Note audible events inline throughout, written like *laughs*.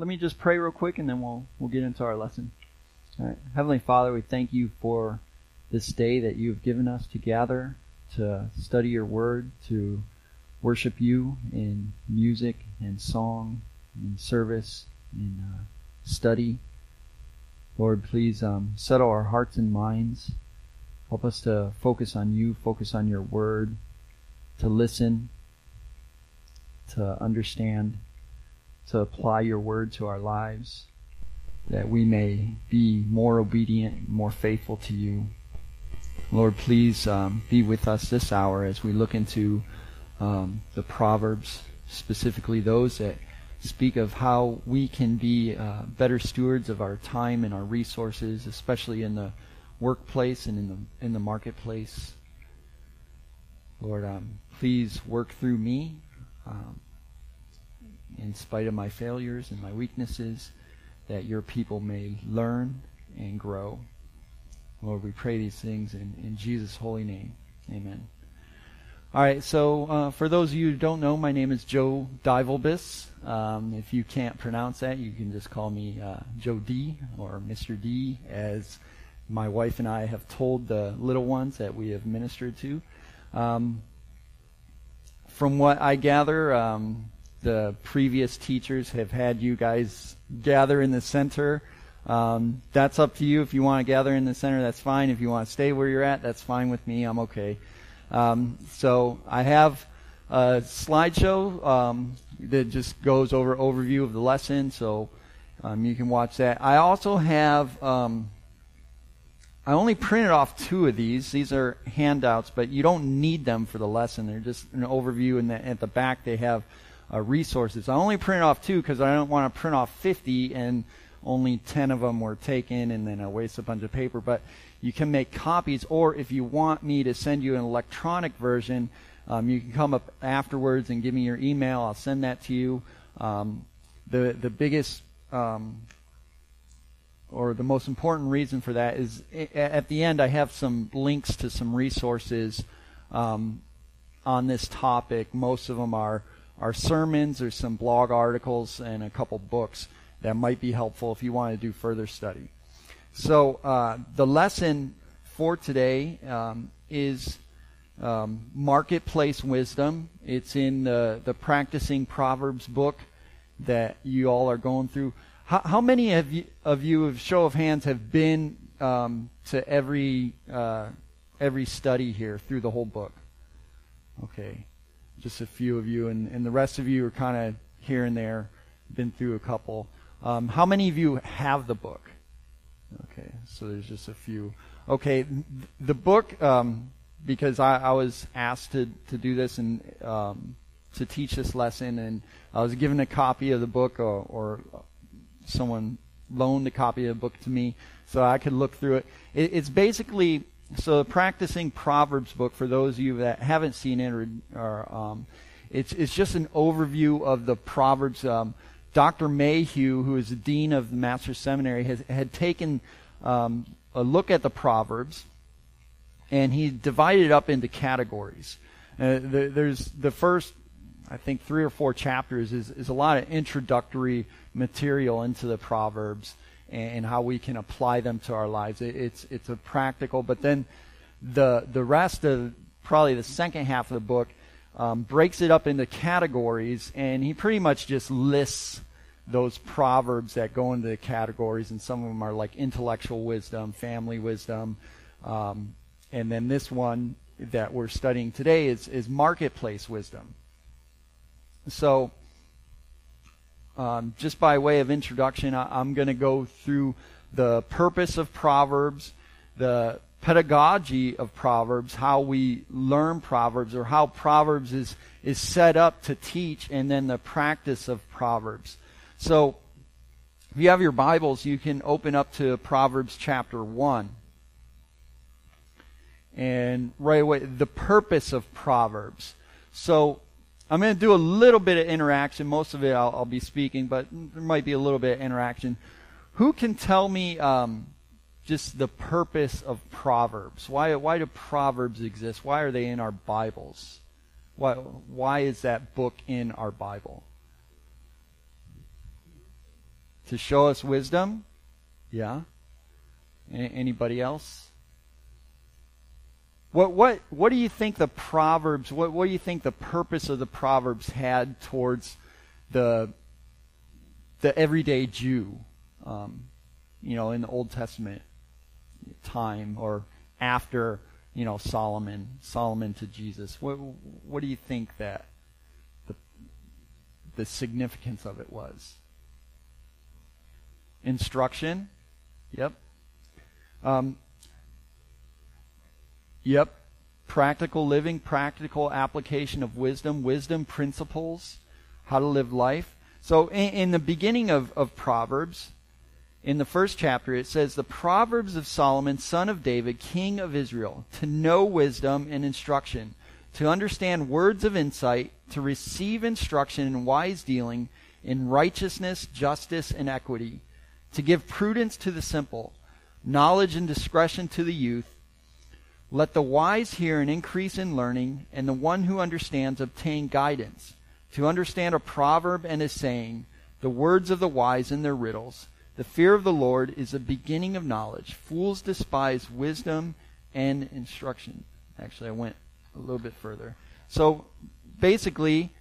let me just pray real quick and then we'll, we'll get into our lesson. All right. Heavenly Father, we thank you for this day that you have given us to gather, to study your word, to worship you in music and song, in service, in uh, study. Lord, please um, settle our hearts and minds. Help us to focus on you, focus on your word, to listen, to understand, to apply your word to our lives, that we may be more obedient, more faithful to you. Lord, please um, be with us this hour as we look into um, the Proverbs, specifically those that speak of how we can be uh, better stewards of our time and our resources, especially in the workplace and in the in the marketplace. Lord, um, please work through me, um, in spite of my failures and my weaknesses, that your people may learn and grow. Lord, we pray these things in, in Jesus' holy name. Amen. All right, so uh, for those of you who don't know, my name is Joe Divelbiss. Um, if you can't pronounce that, you can just call me uh, Joe D or Mr. D, as my wife and I have told the little ones that we have ministered to. Um, from what I gather, um, the previous teachers have had you guys gather in the center. Um, that's up to you. If you want to gather in the center, that's fine. If you want to stay where you're at, that's fine with me. I'm okay. Um, so I have a slideshow um, that just goes over overview of the lesson, so um, you can watch that. I also have um, I only printed off two of these. These are handouts, but you don't need them for the lesson. They're just an overview, and at the back they have uh, resources. I only printed off two because I don't want to print off 50 and only 10 of them were taken and then I waste a bunch of paper. But you can make copies, or if you want me to send you an electronic version, um, you can come up afterwards and give me your email. I'll send that to you. Um, the the biggest um, or the most important reason for that is at the end I have some links to some resources um, on this topic. Most of them are are sermons. There's some blog articles and a couple books that might be helpful if you want to do further study. So uh, the lesson for today um, is um, marketplace wisdom. It's in the the practicing Proverbs book that you all are going through. How, how many of you, of you, show of hands, have been um, to every uh, every study here through the whole book? Okay, just a few of you, and, and the rest of you are kind of here and there, been through a couple. Um, how many of you have the book? Okay, so there's just a few. Okay, the book, um, because I, I, was asked to, to do this and um, to teach this lesson, and I was given a copy of the book, or, or, someone loaned a copy of the book to me so I could look through it. it it's basically so the practicing Proverbs book for those of you that haven't seen it, or, or um, it's it's just an overview of the Proverbs. Um, Dr. Mayhue, who is the dean of the Master's Seminary, has had taken um, a look at the Proverbs, and he divided it up into categories. Uh, the, there's the first, I think, three or four chapters is, is a lot of introductory material into the Proverbs and, how we can apply them to our lives. It, it's it's a practical, but then the the rest of probably the second half of the book um, breaks it up into categories, and he pretty much just lists those proverbs that go into the categories, and some of them are like intellectual wisdom, family wisdom, um, and then this one that we're studying today is, is marketplace wisdom. So, um, just by way of introduction, I, I'm going to go through the purpose of Proverbs, the pedagogy of Proverbs, how we learn Proverbs, or how Proverbs is, is set up to teach, and then the practice of Proverbs. So, if you have your Bibles, you can open up to Proverbs chapter 1. And right away, the purpose of Proverbs. So, I'm going to do a little bit of interaction. Most of it I'll, I'll, be speaking, but there might be a little bit of interaction. Who can tell me um, just the purpose of Proverbs? Why, why do Proverbs exist? Why are they in our Bibles? Why, why is that book in our Bible? to show us wisdom. Yeah. A- anybody else? What what what do you think the proverbs? What what do you think the purpose of the proverbs had towards the the everyday Jew? Um, you know, in the Old Testament time or after you know Solomon, Solomon to Jesus. What what do you think that the the significance of it was? Instruction. Yep. Um, yep. Practical living, practical application of wisdom, wisdom principles, how to live life. So in, in the beginning of, of Proverbs, in the first chapter, it says, The Proverbs of Solomon, son of David, king of Israel, to know wisdom and instruction, to understand words of insight, to receive instruction in wise dealing, in righteousness, justice, and equity, to give prudence to the simple, knowledge and discretion to the youth. Let the wise hear and increase in learning, and the one who understands obtain guidance, to understand a proverb and a saying, the words of the wise and their riddles the fear of the Lord is the beginning of knowledge. Fools despise wisdom and instruction. Actually, I went a little bit further. So basically,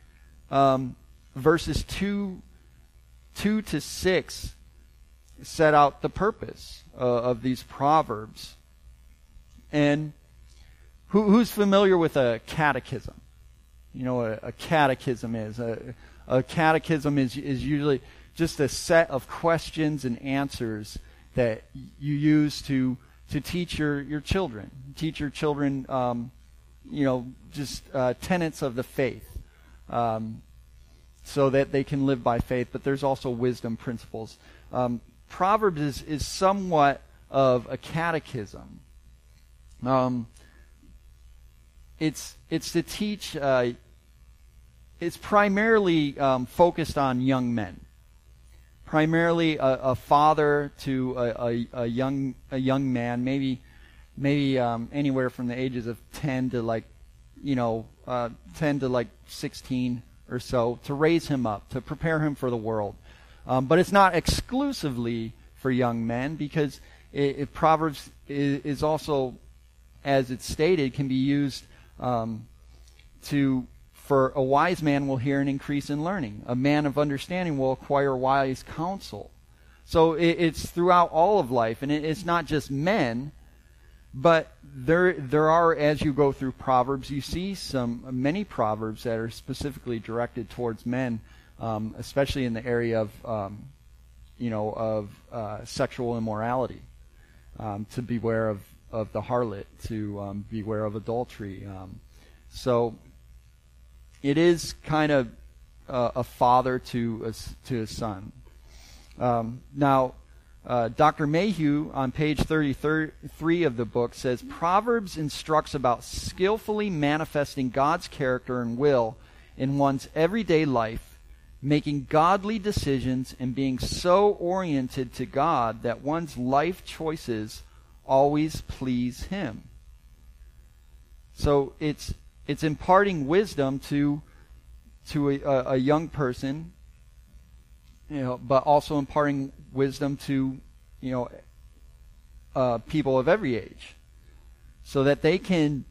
um, verses 2, 2 to 6 set out the purpose uh, of these proverbs. And who, who's familiar with a catechism? You know what a, catechism is. A, a catechism is, is usually just a set of questions and answers that you use to to teach your your children, teach your children, um, you know, just uh, tenets of the faith, um, so that they can live by faith. But there's also wisdom principles. Um, Proverbs is is somewhat of a catechism. Um, it's it's to teach. Uh, it's primarily um, focused on young men primarily a, a father to a, a, a, young a young man, maybe maybe um, anywhere from the ages of ten to like you know uh, ten to like sixteen or so to raise him up to prepare him for the world. Um, but it's not exclusively for young men because it, it Proverbs is, is, also, as it's stated, can be used um, to for a wise man will hear an increase in learning. A man of understanding will acquire wise counsel. So it, it's throughout all of life, and it, it's not just men, but there there are as you go through Proverbs, you see some many proverbs that are specifically directed towards men, um, especially in the area of um, you know of uh, sexual immorality, um, to beware of of the harlot, to um, beware of adultery. Um, so it is kind of uh, a father to a, to a son. Um, now, uh, Dr. Mayhue on page 33 of the book says Proverbs instructs about skillfully manifesting God's character and will in one's everyday life, making godly decisions, and being so oriented to God that one's life choices always please Him. So it's it's imparting wisdom to to a, a young person, you know, but also imparting wisdom to you know uh, people of every age, so that they can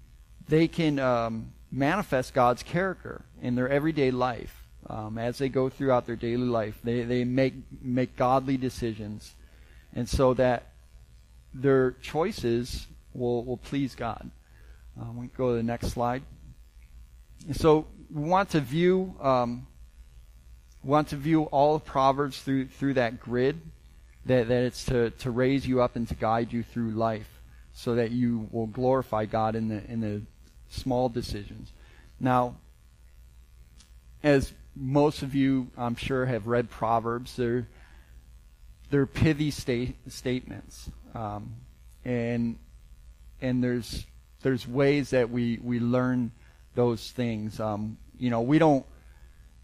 they can um, manifest God's character in their everyday life um, as they go throughout their daily life. They they make make godly decisions, and so that their choices will will please God. Uh, we go to the next slide. So we want to view um, want to view all of Proverbs through through that grid. That, that it's to, to raise you up and to guide you through life so that you will glorify God in the in the small decisions. Now, as most of you, I'm sure, have read Proverbs, they're they're pithy state, statements, um, and and there's there's ways that we we learn those things. Um, you know, we don't.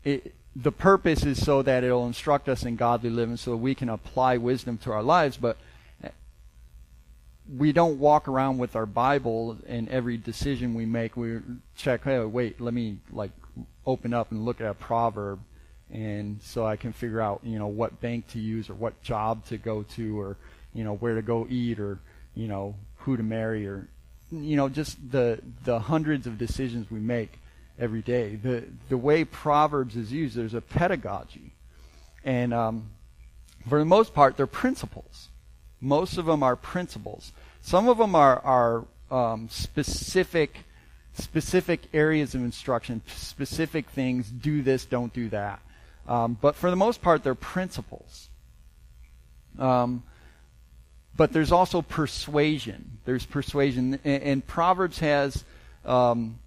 It, the purpose is so that it'll instruct us in godly living, so that we can apply wisdom to our lives. But we don't walk around with our Bible and every decision we make. We check. Hey, wait, let me like open up and look at a proverb and so I can figure out you know what bank to use or what job to go to or you know where to go eat or you know who to marry or you know just the the hundreds of decisions we make every day. The the way Proverbs is used, there's a pedagogy, and um, for the most part, they're principles. Most of them are principles. Some of them are are um, specific specific areas of instruction, specific things. Do this, don't do that. Um, but for the most part, they're principles. Um, but there's also persuasion. There's persuasion, and, and Proverbs has. Um,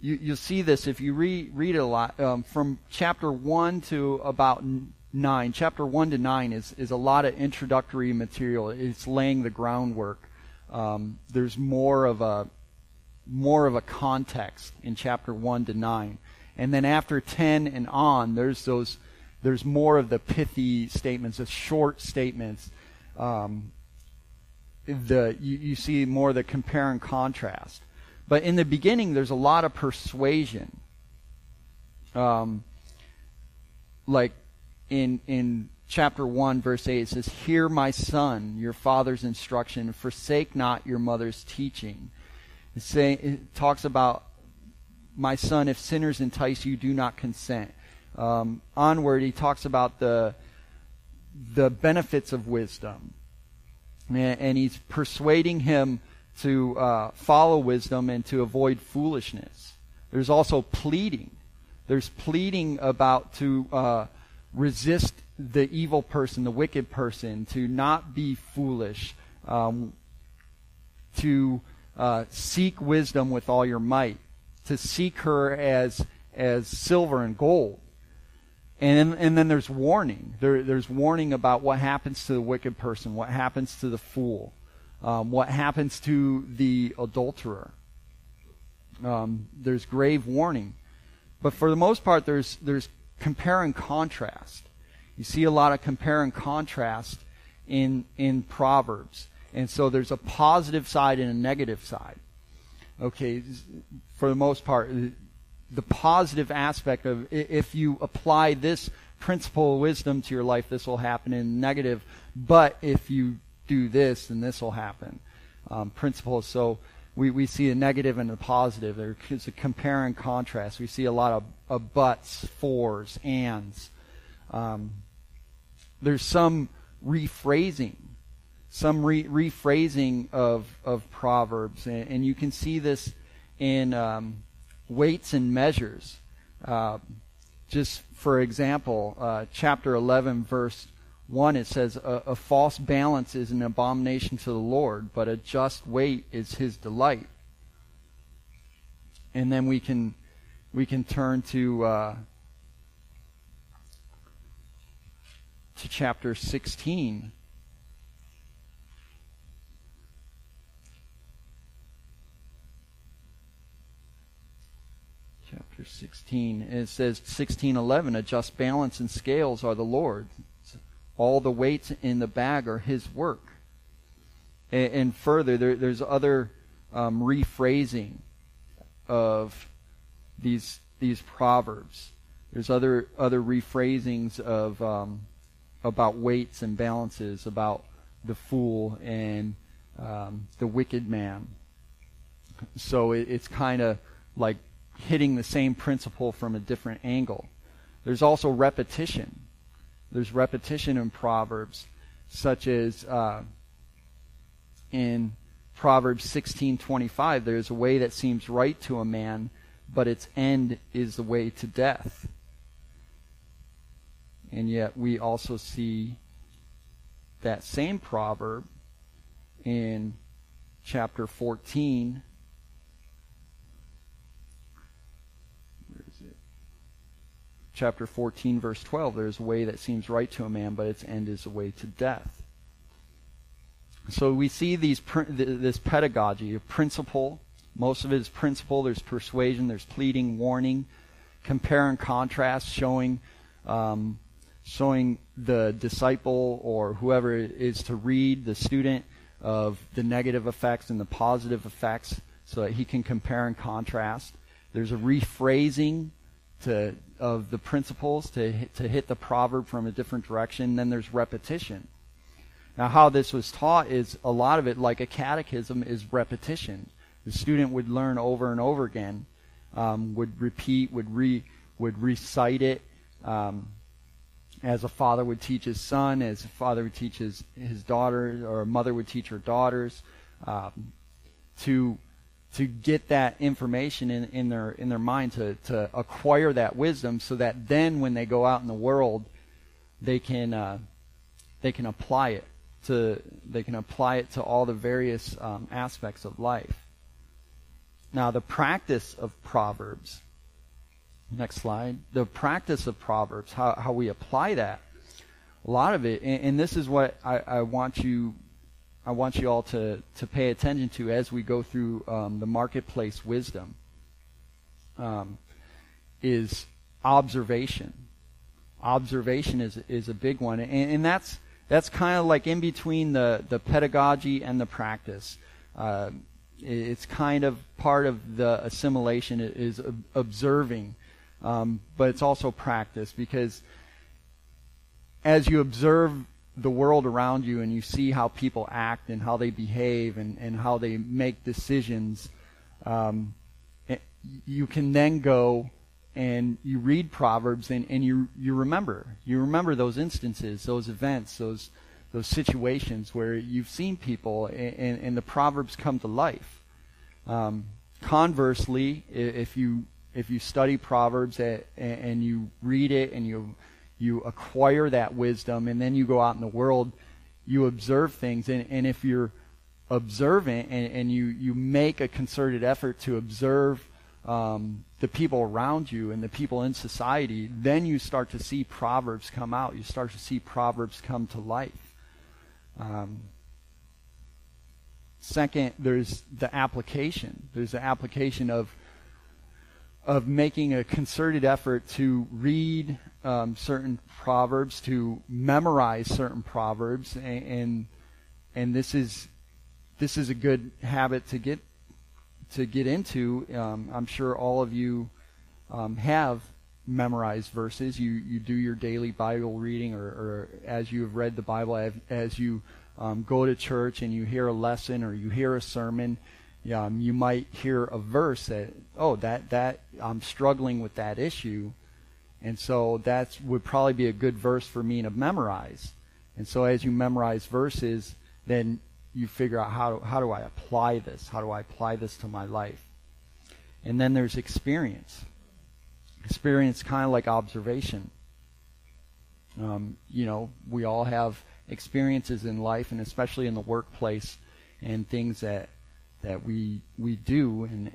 you, will see this if you read read it a lot um, from chapter one to about nine. Chapter one to nine is is a lot of introductory material. It's laying the groundwork. Um, there's more of a more of a context in chapter one to nine, and then after ten and on, there's those there's more of the pithy statements, the short statements um, the you, you see more the compare and contrast. But in the beginning, there's a lot of persuasion. Um, like in in chapter one, verse eight, it says, "Hear my son, your father's instruction; forsake not your mother's teaching." It, say, it talks about my son, if sinners entice you, do not consent. Um, onward, he talks about the the benefits of wisdom. And he's persuading him to uh, follow wisdom and to avoid foolishness. There's also pleading. There's pleading about to uh, resist the evil person, the wicked person, to not be foolish, um, to uh, seek wisdom with all your might, to seek her as as silver and gold. And then, and then there's warning. There, there's warning about what happens to the wicked person, what happens to the fool, um, what happens to the adulterer. Um, there's grave warning. But for the most part, there's, there's compare and contrast. You see a lot of compare and contrast in, in Proverbs. And so there's a positive side and a negative side. Okay, for the most part, the positive aspect of if you apply this principle of wisdom to your life, this will happen in negative. But if you do this, then this will happen. Um, principles. So we, we see a negative and a positive. There's a compare and contrast. We see a lot of, of buts, fors, ands. Um, there's some rephrasing, some re- rephrasing of of proverbs, and, and, you can see this in um, weights and measures. Uh, just for example, uh, chapter 11, verse 1, it says, a, a false balance is an abomination to the Lord, but a just weight is his delight. And then we can we can turn to uh, to chapter 16 16. And it says 16:11, a just balance and scales are the Lord. All the weights in the bag are His work. And, and further, there, there's other um, rephrasing of these these proverbs. There's other other rephrasings of um, about weights and balances, about the fool and um, the wicked man. So it, it's kind of like hitting the same principle from a different angle. There's also repetition. There's repetition in Proverbs, such as uh, in Proverbs 16:25. There's a way that seems right to a man, but its end is the way to death. And yet we also see that same proverb in chapter 14 chapter 14, verse 12, there's a way that seems right to a man, but its end is a way to death. So we see these this pedagogy, of principle. Most of it is principle. There's persuasion. There's pleading, warning, compare and contrast, showing um, showing the disciple or whoever is to read the student of the negative effects and the positive effects, so that he can compare and contrast. There's a rephrasing to of the principles to to hit the proverb from a different direction. Then there's repetition. Now, how this was taught is a lot of it, like a catechism, is repetition. The student would learn over and over again, um, would repeat, would re would recite it. Um, as a father would teach his son, as a father would teach his, his daughter, or a mother would teach her daughters, um, to to get that information in, in their in their mind to, to acquire that wisdom so that then when they go out in the world they can uh, they can apply it to they can apply it to all the various um, aspects of life. Now the practice of proverbs. Next slide. The practice of proverbs, how how we apply that. A lot of it, and, and this is what I, I want you I want you all to, to pay attention to as we go through um, the marketplace wisdom um, is observation. Observation is is a big one, and, and that's that's kind of like in between the, the pedagogy and the practice. Uh, it's kind of part of the assimilation is observing, um, but it's also practice because as you observe the world around you and you see how people act and how they behave and, and how they make decisions, um, you can then go and you read Proverbs and, and you you remember. You remember those instances, those events, those those situations where you've seen people and, and the Proverbs come to life. Um, conversely, if you if you study Proverbs and you read it and you you acquire that wisdom and then you go out in the world, you observe things. And, and if you're observant and, and you, you make a concerted effort to observe um, the people around you and the people in society, then you start to see Proverbs come out. You start to see Proverbs come to life. Um, second, there's the application. There's the application of of making a concerted effort to read um, certain proverbs, to memorize certain proverbs, and, and and this is this is a good habit to get to get into. Um, I'm sure all of you um, have memorized verses. You you do your daily Bible reading, or, or as you have read the Bible, as, as you um, go to church and you hear a lesson or you hear a sermon. Um, you might hear a verse that, oh, that that I'm struggling with that issue, and so that would probably be a good verse for me to memorize. And so as you memorize verses, then you figure out how, how do I apply this? How do I apply this to my life? And then there's experience. Experience kind of like observation. Um, you know, we all have experiences in life, and especially in the workplace, and things that that we we do, and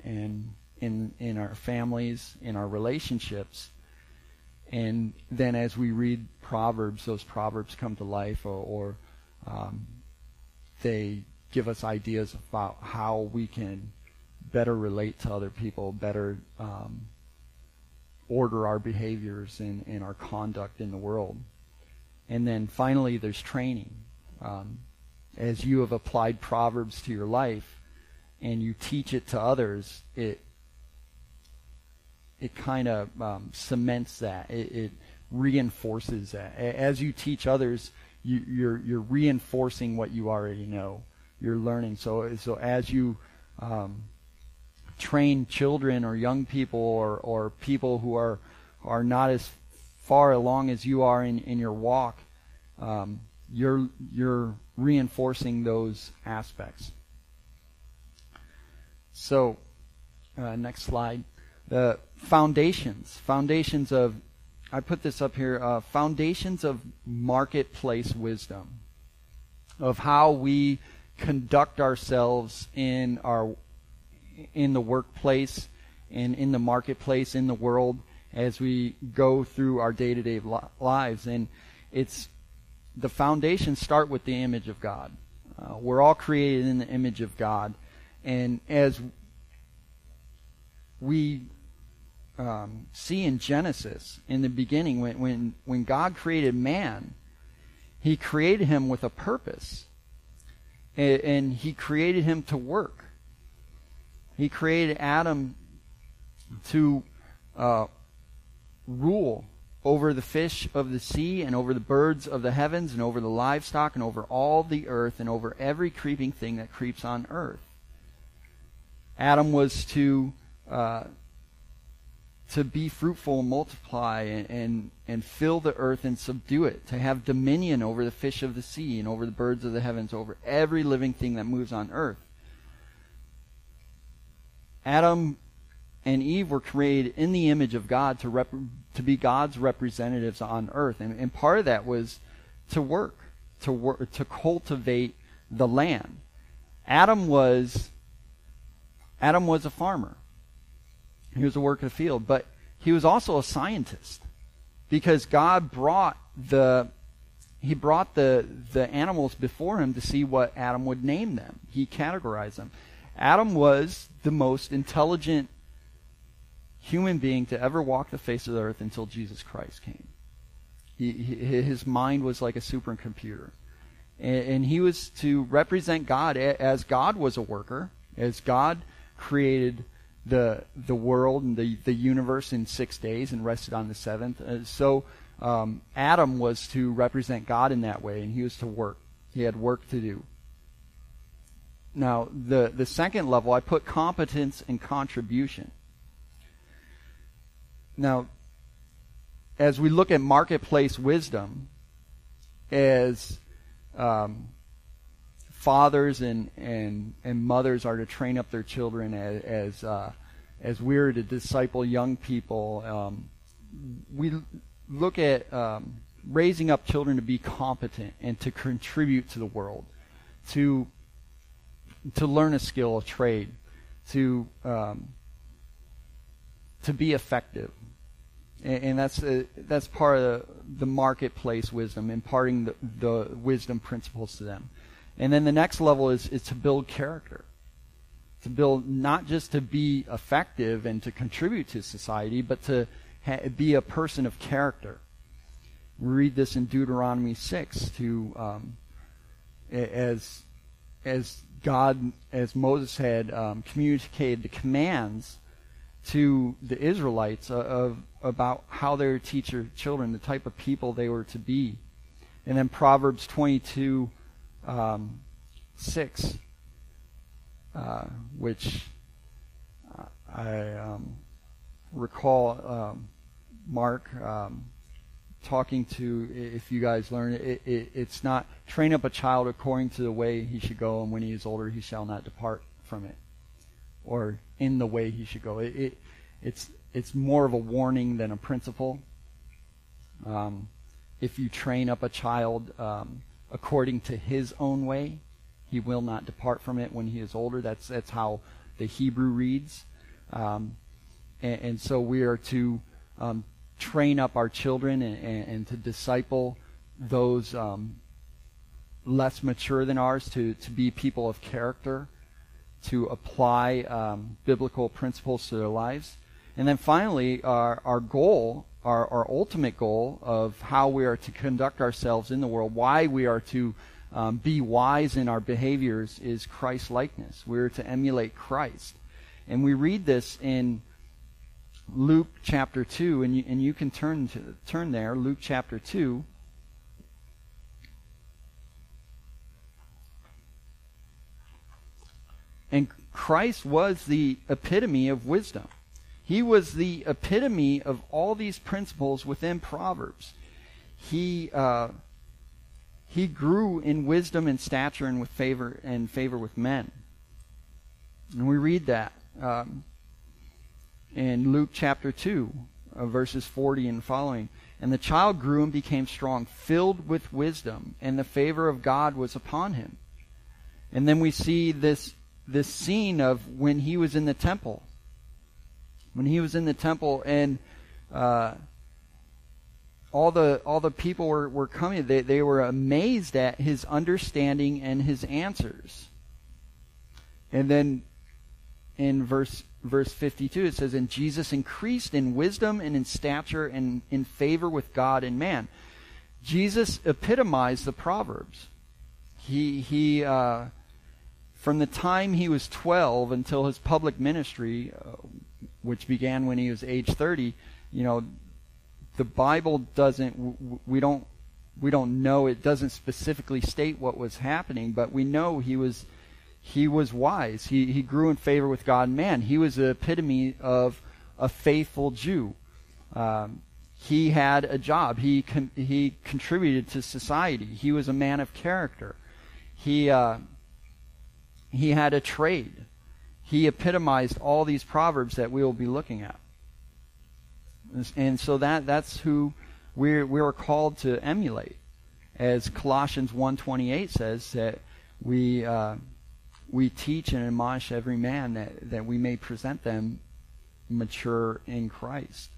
in in our families, in our relationships, and then as we read Proverbs, those Proverbs come to life, or, or um, they give us ideas about how we can better relate to other people, better um, order our behaviors and, and, our conduct in the world. And then finally, there's training. Um, as you have applied Proverbs to your life and you teach it to others, it it kind of um, cements that. It, it, reinforces that. As you teach others, you, are you're, you're reinforcing what you already know. You're learning. So so as you um, train children or young people or or people who are are not as far along as you are in, in your walk, um, you're you're reinforcing those aspects. So, uh, next slide. The foundations, foundations of, I put this up here, uh, foundations of marketplace wisdom, of how we conduct ourselves in our, in the workplace, and in the marketplace, in the world, as we go through our day-to-day lives. And it's, the foundations start with the image of God. Uh, we're all created in the image of God. And as we um, see in Genesis in the beginning when, when, when God created man, he created him with a purpose. And, and he created him to work. He created Adam to uh, rule over the fish of the sea and over the birds of the heavens and over the livestock and over all the earth and over every creeping thing that creeps on earth. Adam was to uh, to be fruitful and multiply and, and, and fill the earth and subdue it, to have dominion over the fish of the sea and over the birds of the heavens, over every living thing that moves on earth. Adam and Eve were created in the image of God to rep- to be God's representatives on earth, and, and part of that was to work, to work, to cultivate the land. Adam was Adam was a farmer. He was a worker of the field, but he was also a scientist because God brought the he brought the the animals before him to see what Adam would name them. He categorized them. Adam was the most intelligent human being to ever walk the face of the earth until Jesus Christ came. He, he, his mind was like a supercomputer. And, and he was to represent God as God was a worker, as God created the the world and the the universe in six days and rested on the seventh. Uh, so um, Adam was to represent God in that way, and he was to work. He had work to do. Now the the second level, I put competence and contribution. Now, as we look at marketplace wisdom, as um, fathers and, and, and mothers are to train up their children as as, uh, as we're to disciple young people. Um, we look at um, raising up children to be competent and to contribute to the world, to to learn a skill, a trade, to um, to be effective, and, that's uh, that's part of the, the marketplace wisdom, imparting the, the wisdom principles to them. And then the next level is, is to build character. To build, not just to be effective and to contribute to society, but to ha- be a person of character. We read this in Deuteronomy 6 to, um, as, as God, as Moses had um, communicated the commands to the Israelites of, of about how they were to teach their children, the type of people they were to be. And then Proverbs 22 um, 6, uh, which I um, recall um, Mark um, talking to, if you guys learn it, it, it's not train up a child according to the way he should go, and when he is older, he shall not depart from it, or in the way he should go. It, it it's it's more of a warning than a principle. Um, if you train up a child um, according to his own way. He will not depart from it when he is older. That's that's how the Hebrew reads, um, and, and, so we are to um, train up our children and, and, and to disciple those um, less mature than ours to to be people of character, to apply um, biblical principles to their lives, and then finally, our our goal our, our ultimate goal of how we are to conduct ourselves in the world, why we are to um, be wise in our behaviors, is Christ likeness. We're to emulate Christ. And we read this in Luke chapter 2, and you, and you can turn, to, turn there, Luke chapter 2. And Christ was the epitome of wisdom. He was the epitome of all these principles within Proverbs. He uh, he grew in wisdom and stature and with favor and favor with men. And we read that um, in Luke chapter two, uh, verses forty and following. And the child grew and became strong, filled with wisdom, and the favor of God was upon him. And then we see this this scene of when he was in the temple when he was in the temple and uh, all the all the people were, were coming they, they were amazed at his understanding and his answers. And then in verse verse 52 it says and jesus increased in wisdom and in stature and in favor with god and man. Jesus epitomized the proverbs. He he uh, from the time he was 12 until his public ministry uh, which began when he was age 30, you know, the Bible doesn't. We don't. We don't know. It doesn't specifically state what was happening, but we know he was. He was wise. He he grew in favor with God and man. He was the epitome of a faithful Jew. Um, he had a job. He con- he contributed to society. He was a man of character. He uh, he had a trade. He epitomized all these proverbs that we will be looking at. And so that that's who we're we're called to emulate, as Colossians 1:28 says that we uh, we teach and admonish every man that that we may present them mature in Christ.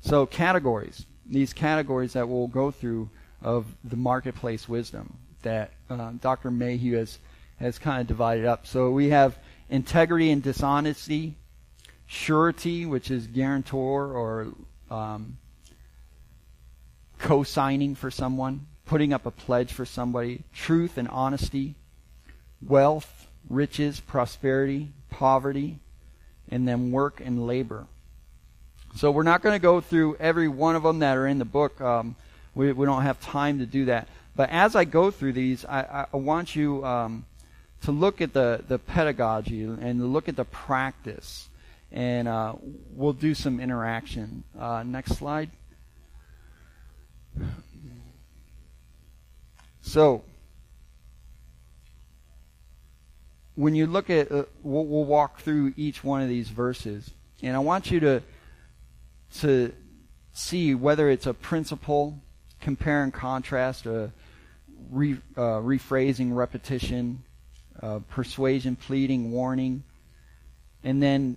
So categories, these categories that we'll go through of the marketplace wisdom that uh, Dr. Mayhue has has kind of divided up. So we have integrity and dishonesty, surety, which is guarantor or um, co-signing for someone, putting up a pledge for somebody, truth and honesty, wealth, riches, prosperity, poverty, and then work and labor. So we're not going to go through every one of them that are in the book. Um, we, we don't have time to do that. But as I go through these, I, I want you um, to look at the, the pedagogy and look at the practice. And uh, we'll do some interaction. Uh, next slide. So, when you look at, uh, we'll, we'll walk through each one of these verses, and I want you to to see whether it's a principle, compare and contrast, a re, uh, rephrasing, repetition, uh, persuasion, pleading, warning, and then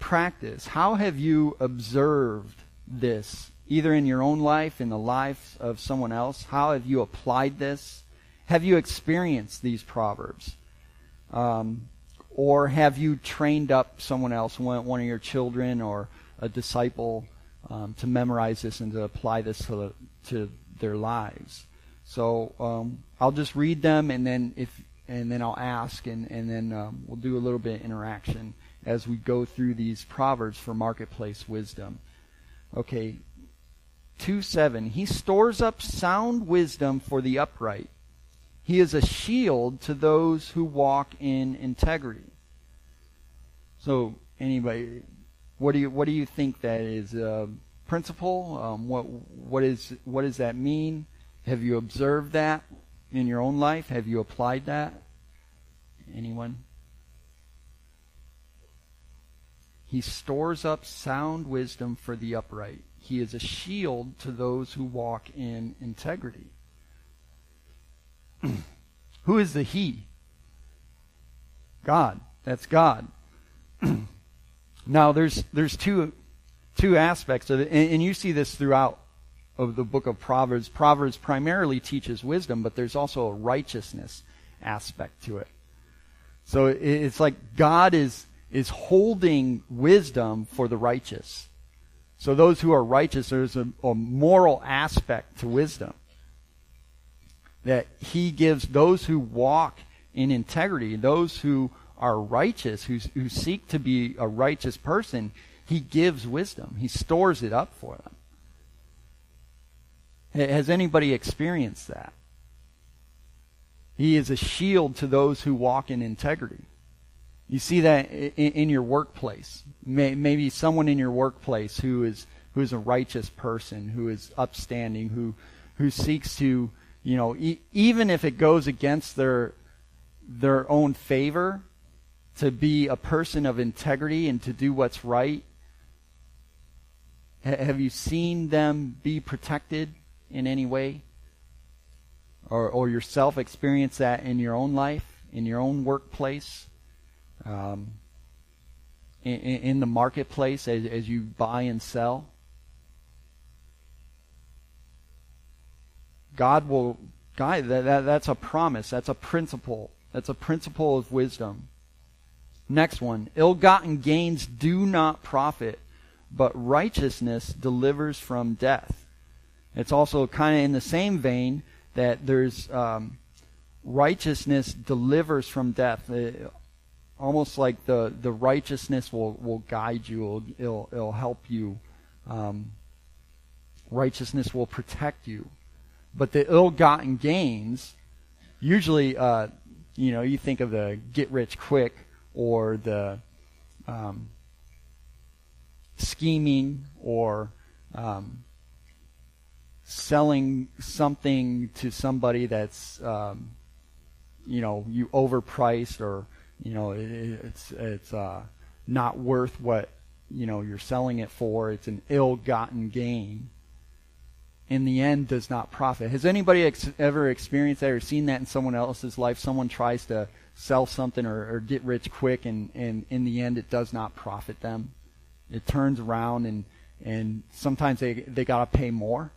practice. How have you observed this, either in your own life, in the life of someone else? How have you applied this? Have you experienced these proverbs? Um, or have you trained up someone else, one, one of your children or a disciple, um, to memorize this and to apply this to, the, to their lives? So um, I'll just read them, and then if and then I'll ask, and and then um, we'll do a little bit of interaction as we go through these proverbs for marketplace wisdom. Okay, two seven. He stores up sound wisdom for the upright. He is a shield to those who walk in integrity. So, anybody, what do you what do you think that is? Uh, principle? Um, what what is what does that mean? Have you observed that in your own life? Have you applied that? Anyone? He stores up sound wisdom for the upright. He is a shield to those who walk in integrity. *clears throat* who is the He? God. That's God. *clears throat* now there's there's two two aspects of it, and, and you see this throughout of the book of Proverbs. Proverbs primarily teaches wisdom, but there's also a righteousness aspect to it. So it's like God is, is holding wisdom for the righteous. So those who are righteous, there's a, a moral aspect to wisdom. That he gives those who walk in integrity, those who are righteous, who, who seek to be a righteous person, he gives wisdom. He stores it up for them. Has anybody experienced that? He is a shield to those who walk in integrity. You see that in, your workplace. maybe someone in your workplace who is who is a righteous person, who is upstanding, who who seeks to, you know, even if it goes against their their own favor, to be a person of integrity and to do what's right. have you seen them be protected in any way? Or, or yourself experience that in your own life, in your own workplace, um, in, in, the marketplace as, as you buy and sell? God will guide that, that. That's a promise. That's a principle. That's a principle of wisdom. Next one. Ill gotten gains do not profit, but righteousness delivers from death. It's also kind of in the same vein that there's um, righteousness delivers from death. It, almost like the, the righteousness will, will guide you, it'll, it'll, it'll help you um, righteousness will protect you. But the ill-gotten gains, usually, uh, you know, you think of the get rich quick or the um, scheming or um, selling something to somebody that's um, you know you overpriced or you know it, it's it's uh, not worth what you know you're selling it for. It's an ill-gotten gain. In the end, does not profit. Has anybody ex- ever experienced that or seen that in someone else's life? Someone tries to sell something or, or get rich quick, and, and in the end, it does not profit them. It turns around, and and sometimes they they gotta pay more,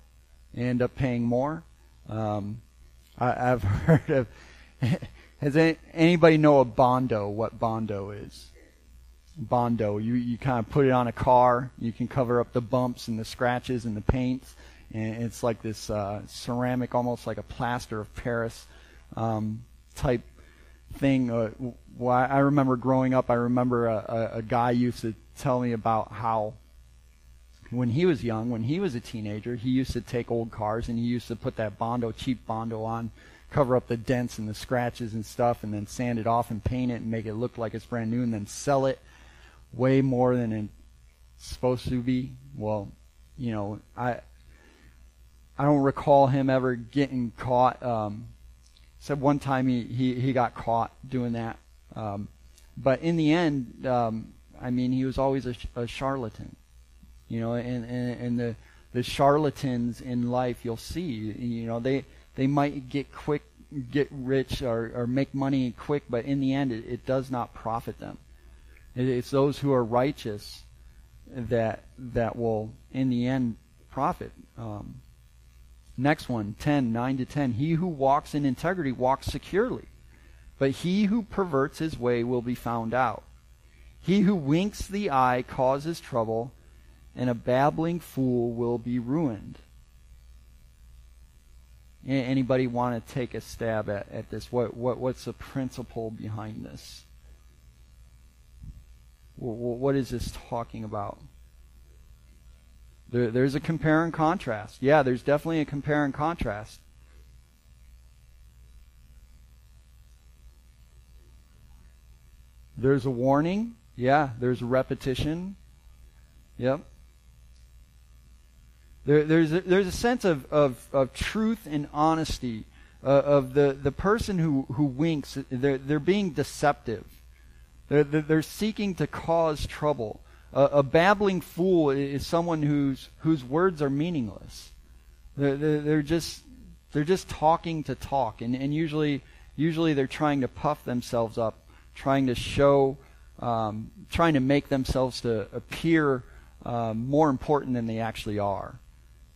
end up paying more. Um, I, I've *laughs* heard of. *laughs* Has any, anybody know a bondo? What bondo is? Bondo. You you kind of put it on a car. You can cover up the bumps and the scratches and the paints, and it's like this uh, ceramic, almost like a plaster of Paris um, type thing. Uh, well, I remember growing up. I remember a, a, a guy used to tell me about how when he was young, when he was a teenager, he used to take old cars and he used to put that Bondo, cheap Bondo on, cover up the dents and the scratches and stuff, and then sand it off and paint it and make it look like it's brand new, and then sell it way more than it's supposed to be. Well, you know, I I don't recall him ever getting caught. Um, said one time he, he, he got caught doing that. Um, but in the end, um, I mean, he was always a, a charlatan. You know, and, and, and the, the charlatans in life you'll see, you know, they, they might get quick, get rich or, or make money quick, but in the end, it, it does not profit them. It, it's those who are righteous that, that will, in the end, profit. Um, next one, 10, 9 to 10. He who walks in integrity walks securely, but he who perverts his way will be found out. He who winks the eye causes trouble, and a babbling fool will be ruined. Anybody want to take a stab at, at this? What, what what's the principle behind this? What is this talking about? There, there's a compare and contrast. Yeah, there's definitely a compare and contrast. There's a warning. Yeah, there's a repetition. Yep. There, there's a, there's a sense of, of, of truth and honesty uh, of the, the person who, who winks. They're, they're being deceptive. They're, they're seeking to cause trouble. A, a babbling fool is someone whose, whose words are meaningless. They're, they're, they're, just, they're just talking to talk. And, and usually, usually they're trying to puff themselves up, trying to show, um, trying to make themselves to appear uh, more important than they actually are.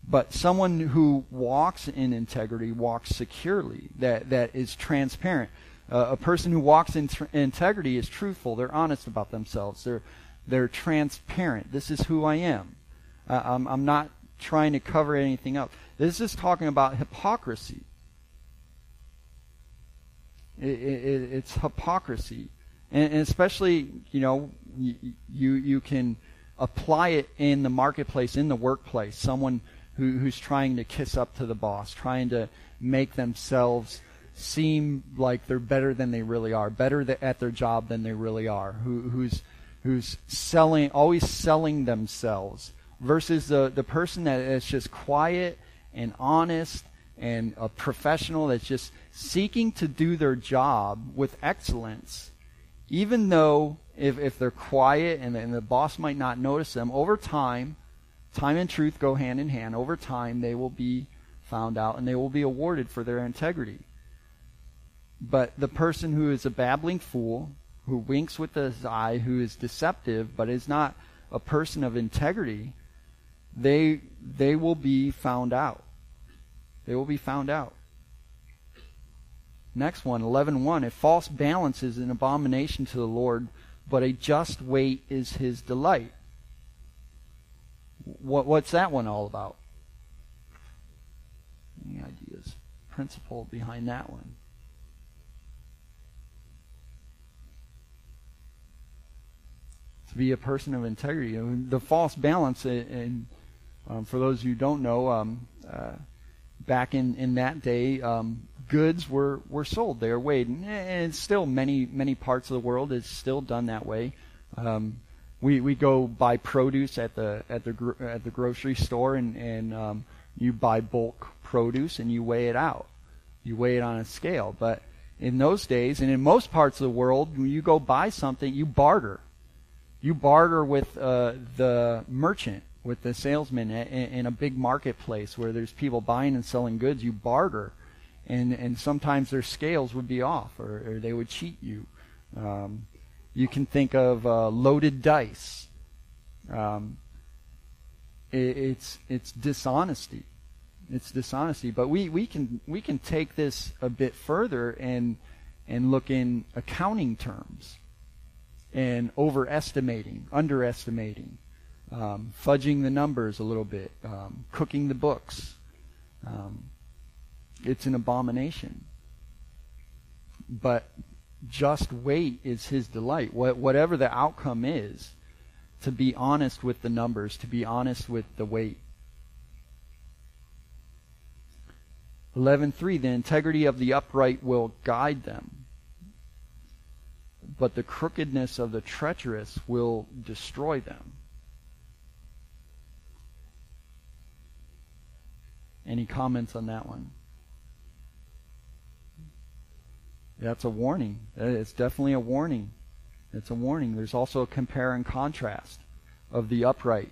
But someone who walks in integrity walks securely, that, that is transparent. Uh, a person who walks in tr- integrity is truthful. They're honest about themselves. They're, they're transparent. This is who I am. Uh, I'm, I'm not trying to cover anything up. This is talking about hypocrisy. It, it, it's hypocrisy. And, and, especially, you know, you, you, you can apply it in the marketplace, in the workplace. Someone who, who's trying to kiss up to the boss, trying to make themselves seem like they're better than they really are, better th- at their job than they really are, who, who's who's selling, always selling themselves, versus the the person that is just quiet and honest and a professional that's just seeking to do their job with excellence, even though if, if they're quiet and, and the boss might not notice them, over time Time and truth go hand in hand. Over time, they will be found out and they will be awarded for their integrity. But the person who is a babbling fool, who winks with his eye, who is deceptive, but is not a person of integrity, they they will be found out. They will be found out. Next one, 11.1. A false balance is an abomination to the Lord, but a just weight is his delight. What, what's that one all about? Any ideas? Principle behind that one? To be a person of integrity. The false balance, and Um, for those who don't know, um, uh, back in, in that day, um, goods were, were sold. They were weighed, and, and still many many parts of the world is still done that way. Um, we we go buy produce at the at the at the grocery store, and and um, you buy bulk produce and you weigh it out. You weigh it on a scale, but in those days, and in most parts of the world, when you go buy something, you barter. You barter with uh, the merchant, with the salesman in, in a big marketplace where there's people buying and selling goods. You barter, and and sometimes their scales would be off, or, or they would cheat you. Um, you can think of uh, loaded dice. Um, it, it's it's dishonesty. It's dishonesty. But we, we can we can take this a bit further and and look in accounting terms and overestimating, underestimating, um, fudging the numbers a little bit, um, cooking the books. Um, it's an abomination. But just weight is his delight. What, whatever the outcome is, to be honest with the numbers, to be honest with the weight. 11.3 The integrity of the upright will guide them, but the crookedness of the treacherous will destroy them. Any comments on that one? That's a warning. It's definitely a warning. It's a warning. There's also a compare and contrast of the upright.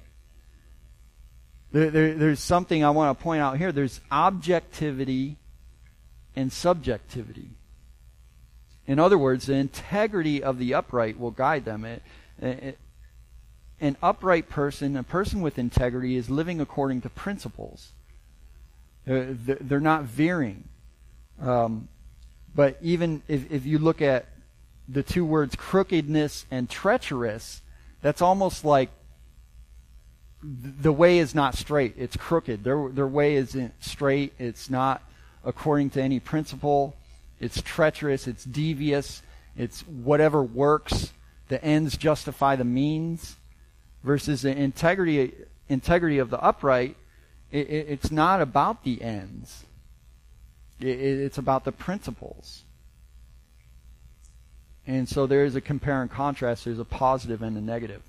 There, there, there's something I want to point out here. There's objectivity and subjectivity. In other words, the integrity of the upright will guide them. It, it, an upright person, a person with integrity, is living according to principles. They're, not veering. Um, but even if, if you look at the two words crookedness and treacherous, that's almost like the way is not straight. It's crooked. Their, their way isn't straight. It's not according to any principle. It's treacherous. It's devious. It's whatever works. The ends justify the means. Versus the integrity, integrity of the upright, it, it, it's not about the ends. It's about the principles. And so there is a compare and contrast. There's a positive and a negative.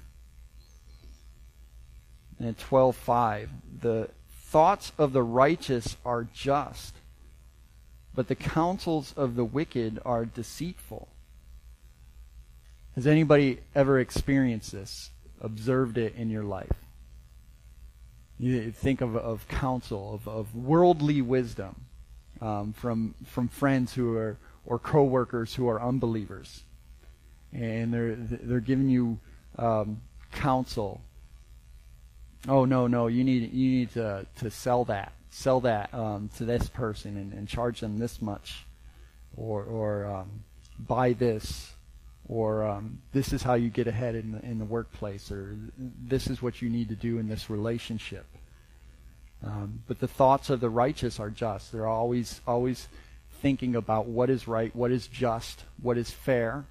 And 12.5, the thoughts of the righteous are just, but the counsels of the wicked are deceitful. Has anybody ever experienced this, observed it in your life? You think of, of counsel, of, of worldly wisdom um, from from friends who are or coworkers who are unbelievers, and they're they're giving you um, counsel. Oh no no you need you need to to sell that sell that um, to this person and, and charge them this much, or or um, buy this or um, this is how you get ahead in the, in the workplace, or this is what you need to do in this relationship. Um, but the thoughts of the righteous are just. They're always always thinking about what is right, what is just, what is fair.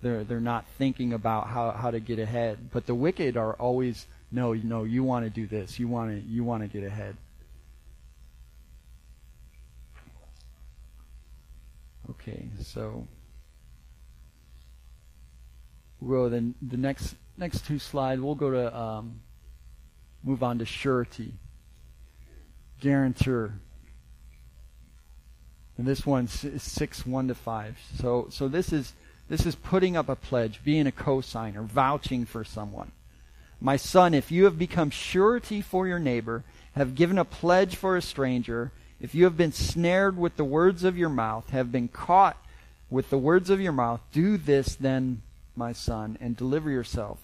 They're they're not thinking about how, how to get ahead. But the wicked are always no, no, you want to do this. You want to you want to get ahead. Okay, so we'll then the next next two slides. We'll go to um, Move on to surety. Guarantor. And this one's six one to five. So so this is this is putting up a pledge, being a cosigner, vouching for someone. My son, if you have become surety for your neighbor, have given a pledge for a stranger, if you have been snared with the words of your mouth, have been caught with the words of your mouth, do this then, my son, and deliver yourself.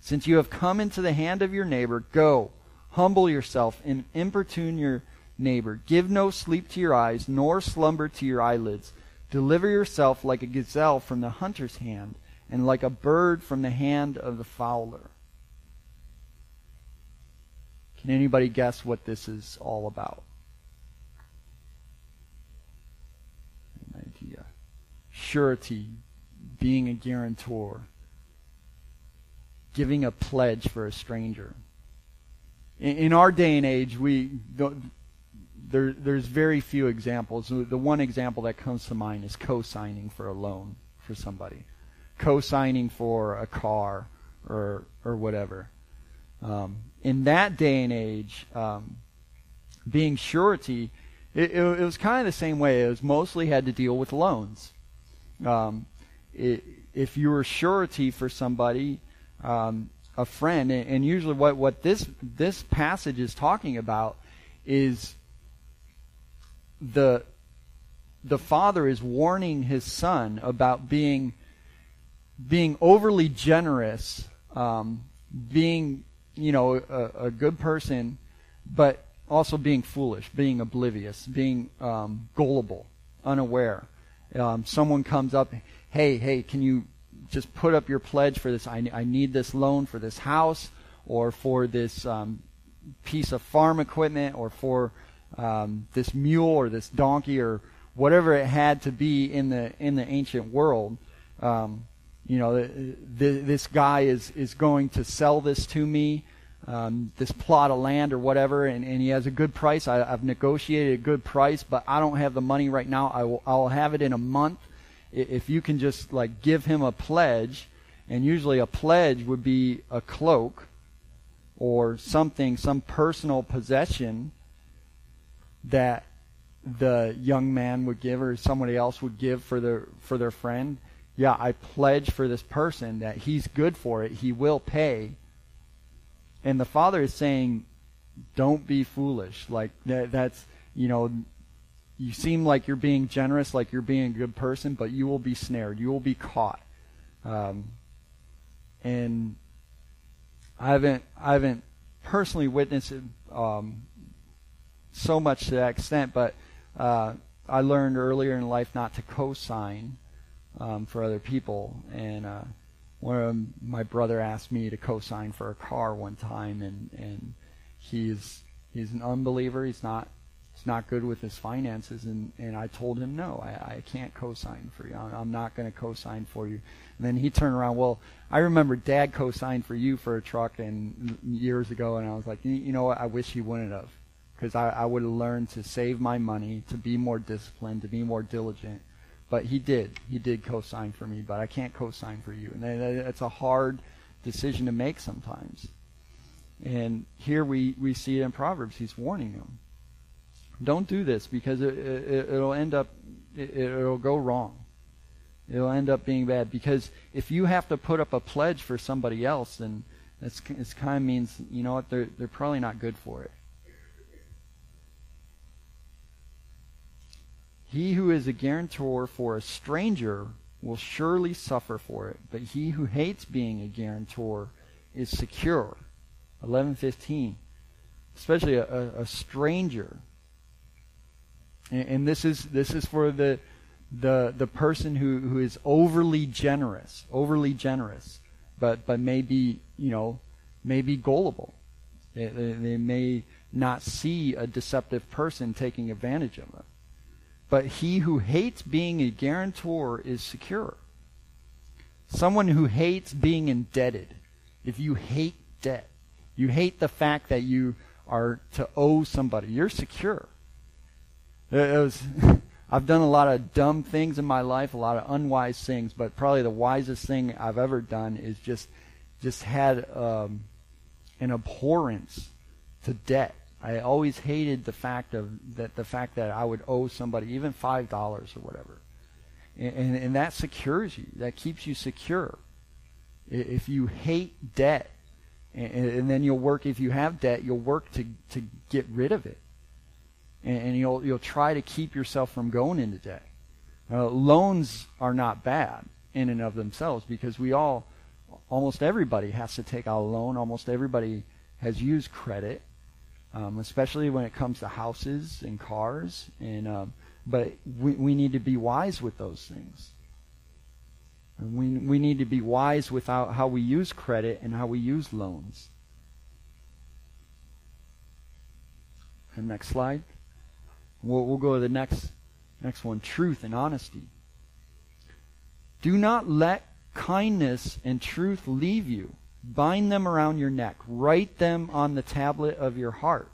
Since you have come into the hand of your neighbor, go, humble yourself, and importune your neighbor. Give no sleep to your eyes, nor slumber to your eyelids. Deliver yourself like a gazelle from the hunter's hand, and like a bird from the hand of the fowler. Can anybody guess what this is all about? An idea. Surety, being a guarantor giving a pledge for a stranger. in, in our day and age, we there, there's very few examples. The one example that comes to mind is co-signing for a loan for somebody, co-signing for a car or or whatever. Um, in that day and age, um, being surety, it, it, it, was kind of the same way. It was mostly had to deal with loans. Um, it, if you were surety for somebody, um, a friend, and, usually what, what this this passage is talking about is the the father is warning his son about being being overly generous, um, being you know a, a, good person, but also being foolish, being oblivious, being um, gullible, unaware. Um, someone comes up, hey, hey, can you just put up your pledge for this? I, I need this loan for this house, or for this um, piece of farm equipment, or for um, this mule or this donkey or whatever it had to be in the in the ancient world. Um, you know, this guy is is going to sell this to me, um, this plot of land or whatever, and, and he has a good price. I, I've negotiated a good price, but I don't have the money right now. I will I'll have it in a month. If you can just like give him a pledge, and usually a pledge would be a cloak or something, some personal possession that the young man would give or somebody else would give for their for their friend. Yeah i pledge for this person that he's good for it. He will pay. And the father is saying don't be foolish. Like that, that's you know you seem like you're being generous like you're being a good person but you will be snared. You will be caught. Um, and i haven't i haven't personally witnessed it um, so much to that extent, but uh, I learned earlier in life not to co-sign um, for other people, and uh, one of my brother asked me to co-sign for a car one time, and and he's he's an unbeliever. He's not he's not good with his finances, and and I told him no, I, I can't co-sign for you. I'm not going to co-sign for you. And then he turned around. Well, I remember Dad co-signed for you for a truck and mm, years ago, and I was like, you know what? I wish he wouldn't have because I, I would have learned to save my money, to be more disciplined, to be more diligent. But he did. He did co-sign for me, but I can't co-sign for you. And that, that's a hard decision to make sometimes. And here we, we see it in Proverbs. He's warning them. Don't do this because it, it, it'll end up, it, it'll go wrong. It'll end up being bad because if you have to put up a pledge for somebody else, then it's, it's kind of means, you know what, they're, they're probably not good for it. He who is a guarantor for a stranger will surely suffer for it, but he who hates being a guarantor is secure. 11:15. Especially a, a, a stranger. And, and, this is this is for the the the person who, who is overly generous, overly generous, but but maybe you know maybe gullible. They, they, they may not see a deceptive person taking advantage of them. But he who hates being a guarantor is secure. Someone who hates being indebted. If you hate debt, you hate the fact that you are to owe somebody, you're secure. It was, *laughs* I've done a lot of dumb things in my life, a lot of unwise things, but probably the wisest thing I've ever done is just just had um, an abhorrence to debt. I always hated the fact of that the fact that I would owe somebody even five dollars or whatever, and, and, and that secures you. That keeps you secure. If you hate debt, and, and, then you'll work. If you have debt, you'll work to to get rid of it, and, and you'll you'll try to keep yourself from going into debt. Uh, loans are not bad in and of themselves because we all, almost everybody has to take out a loan. Almost everybody has used credit um, especially when it comes to houses and cars. And um, but we we need to be wise with those things. And we we need to be wise with how, how we use credit and how we use loans. And next slide. We'll, we'll go to the next next one. Truth and honesty. Do not let kindness and truth leave you. Bind them around your neck. Write them on the tablet of your heart.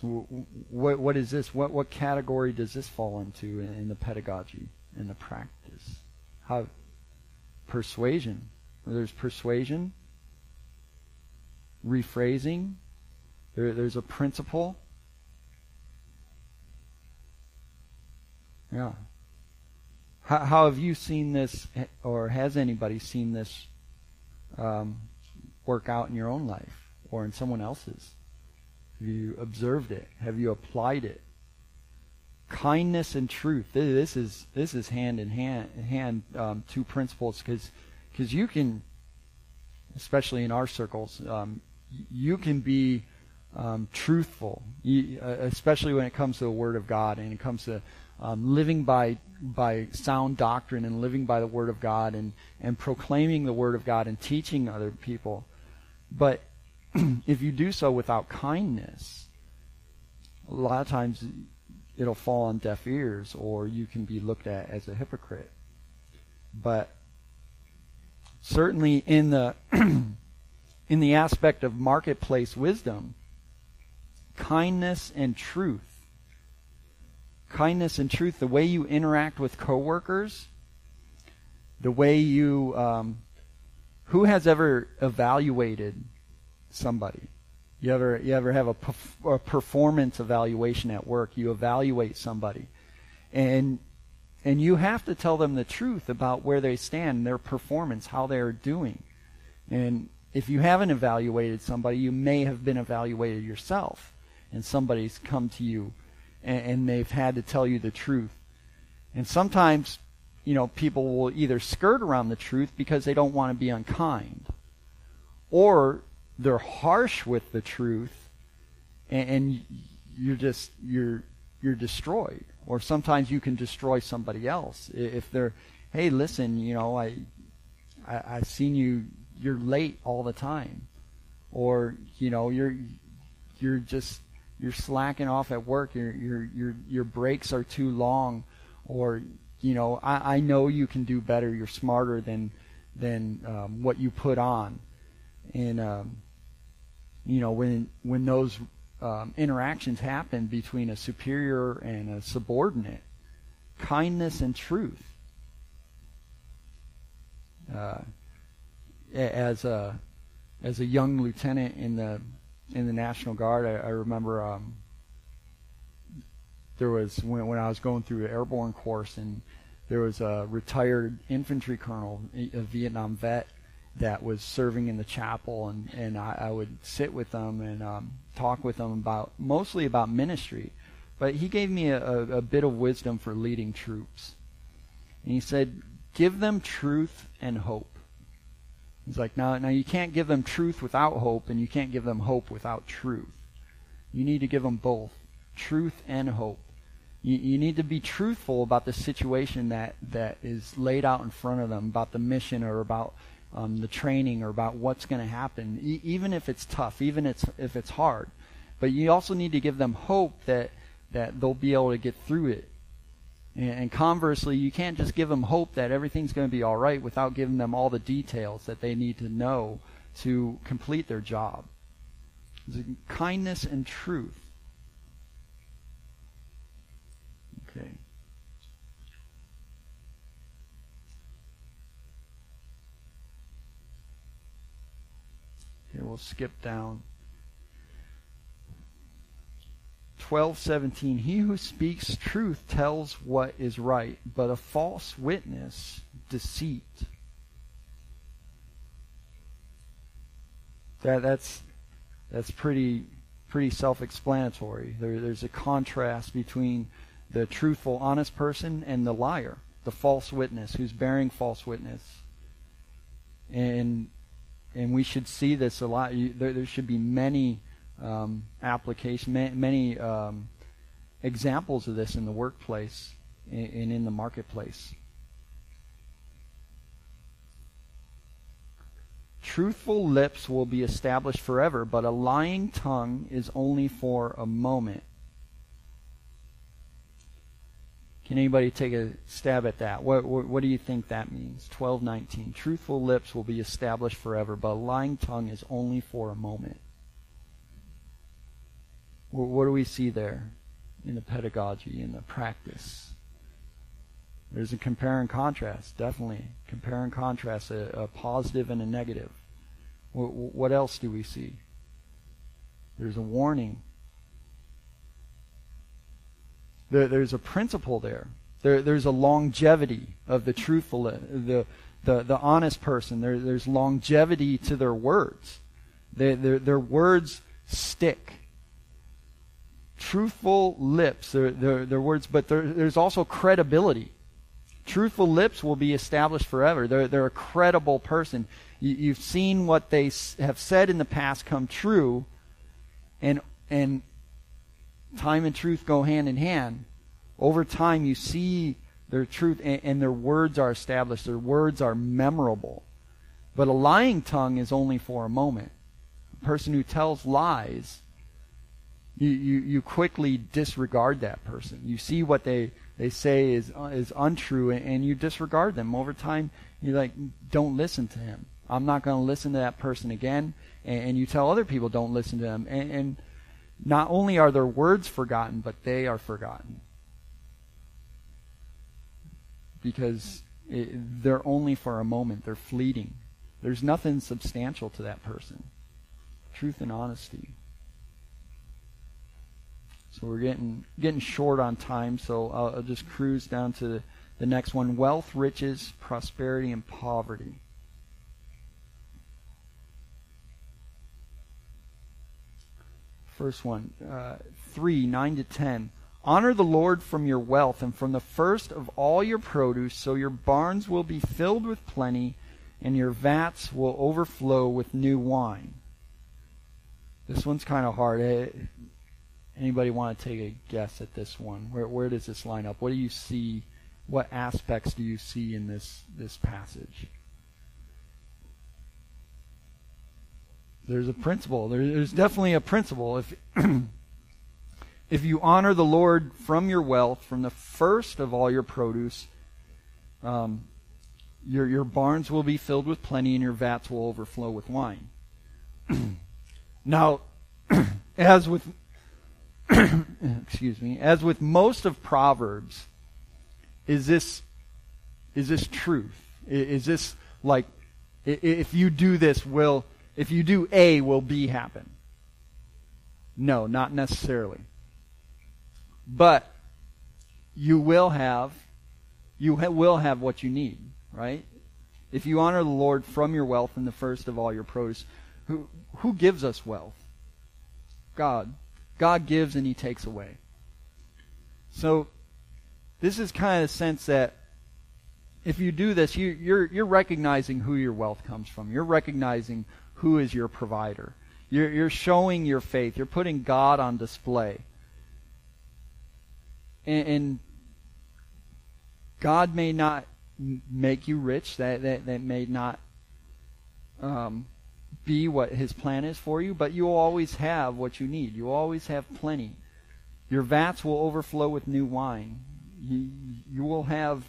So, what, what is this? What, what category does this fall into in, in the pedagogy and the practice? How persuasion. There's persuasion, rephrasing. There, there's a principle. Yeah. How, how have you seen this, or has anybody seen this um, work out in your own life or in someone else's? Have you observed it? Have you applied it? Kindness and truth. This is this is hand in hand hand um, two principles because because you can, especially in our circles, um, you can be um, truthful, you, uh, especially when it comes to the Word of God and it comes to um, living by by sound doctrine and living by the Word of God and and proclaiming the Word of God and teaching other people. But *clears throat* if you do so without kindness, a lot of times it'll fall on deaf ears, or you can be looked at as a hypocrite. But certainly in the *clears throat* in the aspect of marketplace wisdom, kindness and truth. Kindness and truth, the way you interact with coworkers, the way you, um, who has ever evaluated somebody? You ever, you ever have a, a performance evaluation at work? You evaluate somebody, and and you have to tell them the truth about where they stand, their performance, how they're doing. And if you haven't evaluated somebody, you may have been evaluated yourself and somebody's come to you and, and they've had to tell you the truth. And sometimes, you know, people will either skirt around the truth because they don't want to be unkind, or they're harsh with the truth, and, and you're just you're you're destroyed. Or sometimes you can destroy somebody else if they're, hey, listen, you know, I, I I've seen you. You're late all the time, or you know, you're you're just you're slacking off at work. Your your your your breaks are too long, or you know I, I know you can do better. You're smarter than than um, what you put on, and um, you know when when those um, interactions happen between a superior and a subordinate, kindness and truth. Uh, as a as a young lieutenant in the in the National Guard, I, I remember um, there was when, when I was going through an airborne course, and there was a retired infantry colonel, a Vietnam vet, that was serving in the chapel, and and I, I would sit with them and um, talk with them about mostly about ministry, but he gave me a, a, a bit of wisdom for leading troops, and he said, "Give them truth and hope." He's like, now, now you can't give them truth without hope, and you can't give them hope without truth. You need to give them both, truth and hope. You, you need to be truthful about the situation that, that is laid out in front of them, about the mission or about um, the training or about what's going to happen, e- even if it's tough, even it's, if it's hard. But you also need to give them hope that, that they'll be able to get through it and conversely, you can't just give them hope that everything's going to be all right without giving them all the details that they need to know to complete their job. Kindness and truth. Okay. Okay, we'll skip down. 12:17 He who speaks truth tells what is right, but a false witness deceit. That that's that's pretty pretty self-explanatory. There, there's a contrast between the truthful, honest person and the liar, the false witness who's bearing false witness. And and we should see this a lot. There, there should be many um, application, many, many um, examples of this in the workplace and in the marketplace. Truthful lips will be established forever, but a lying tongue is only for a moment. Can anybody take a stab at that? What, what, what do you think that means? 1219. Truthful lips will be established forever, but a lying tongue is only for a moment. What, do we see there in the pedagogy, in the practice? There's a compare and contrast, definitely. Compare and contrast, a, a positive and a negative. What, what else do we see? There's a warning. There, there's a principle there. there. There's a longevity of the truthful, the, the, the honest person. There, there's longevity to their words. They, their, their words stick. Truthful lips, their, their, their words, but there, there's also credibility. Truthful lips will be established forever. They're, they're a credible person. You, you've seen what they have said in the past come true, and, and time and truth go hand in hand. Over time, you see their truth, and, and their words are established. Their words are memorable. But a lying tongue is only for a moment. A person who tells lies, you, you, you quickly disregard that person. You see what they they say is uh, is untrue, and, and you disregard them over time. You like don't listen to him. I'm not going to listen to that person again. And, and, you tell other people don't listen to them. And, and not only are their words forgotten, but they are forgotten because it, they're only for a moment. They're fleeting. There's nothing substantial to that person. Truth and honesty. We're getting getting short on time, so I'll, I'll just cruise down to the, next one: wealth, riches, prosperity, and poverty. First one, uh, three nine to ten. Honor the Lord from your wealth and from the first of all your produce, so your barns will be filled with plenty, and your vats will overflow with new wine. This one's kind of hard. Anybody want to take a guess at this one? Where where does this line up? What do you see? What aspects do you see in this this passage? There's a principle. there's definitely a principle. If *clears throat* if you honor the Lord from your wealth, from the first of all your produce, um, your your barns will be filled with plenty, and your vats will overflow with wine. *clears throat* now, *clears throat* as with *coughs* excuse me, as with most of Proverbs, is this is this truth? Is this like if you do this, will if you do A, will B happen? No, not necessarily. But you will have you ha- will have what you need, right? If you honor the Lord from your wealth and the first of all your produce, who who gives us wealth? God. God gives and he takes away. So this is kind of the sense that if you do this, you, you're, you're recognizing who your wealth comes from. You're recognizing who is your provider. You're, you're showing your faith. You're putting God on display. And, and God may not make you rich. That, that, that may not um, be what his plan is for you, but you will always have what you need. You will always have plenty. Your vats will overflow with new wine. You, you will have,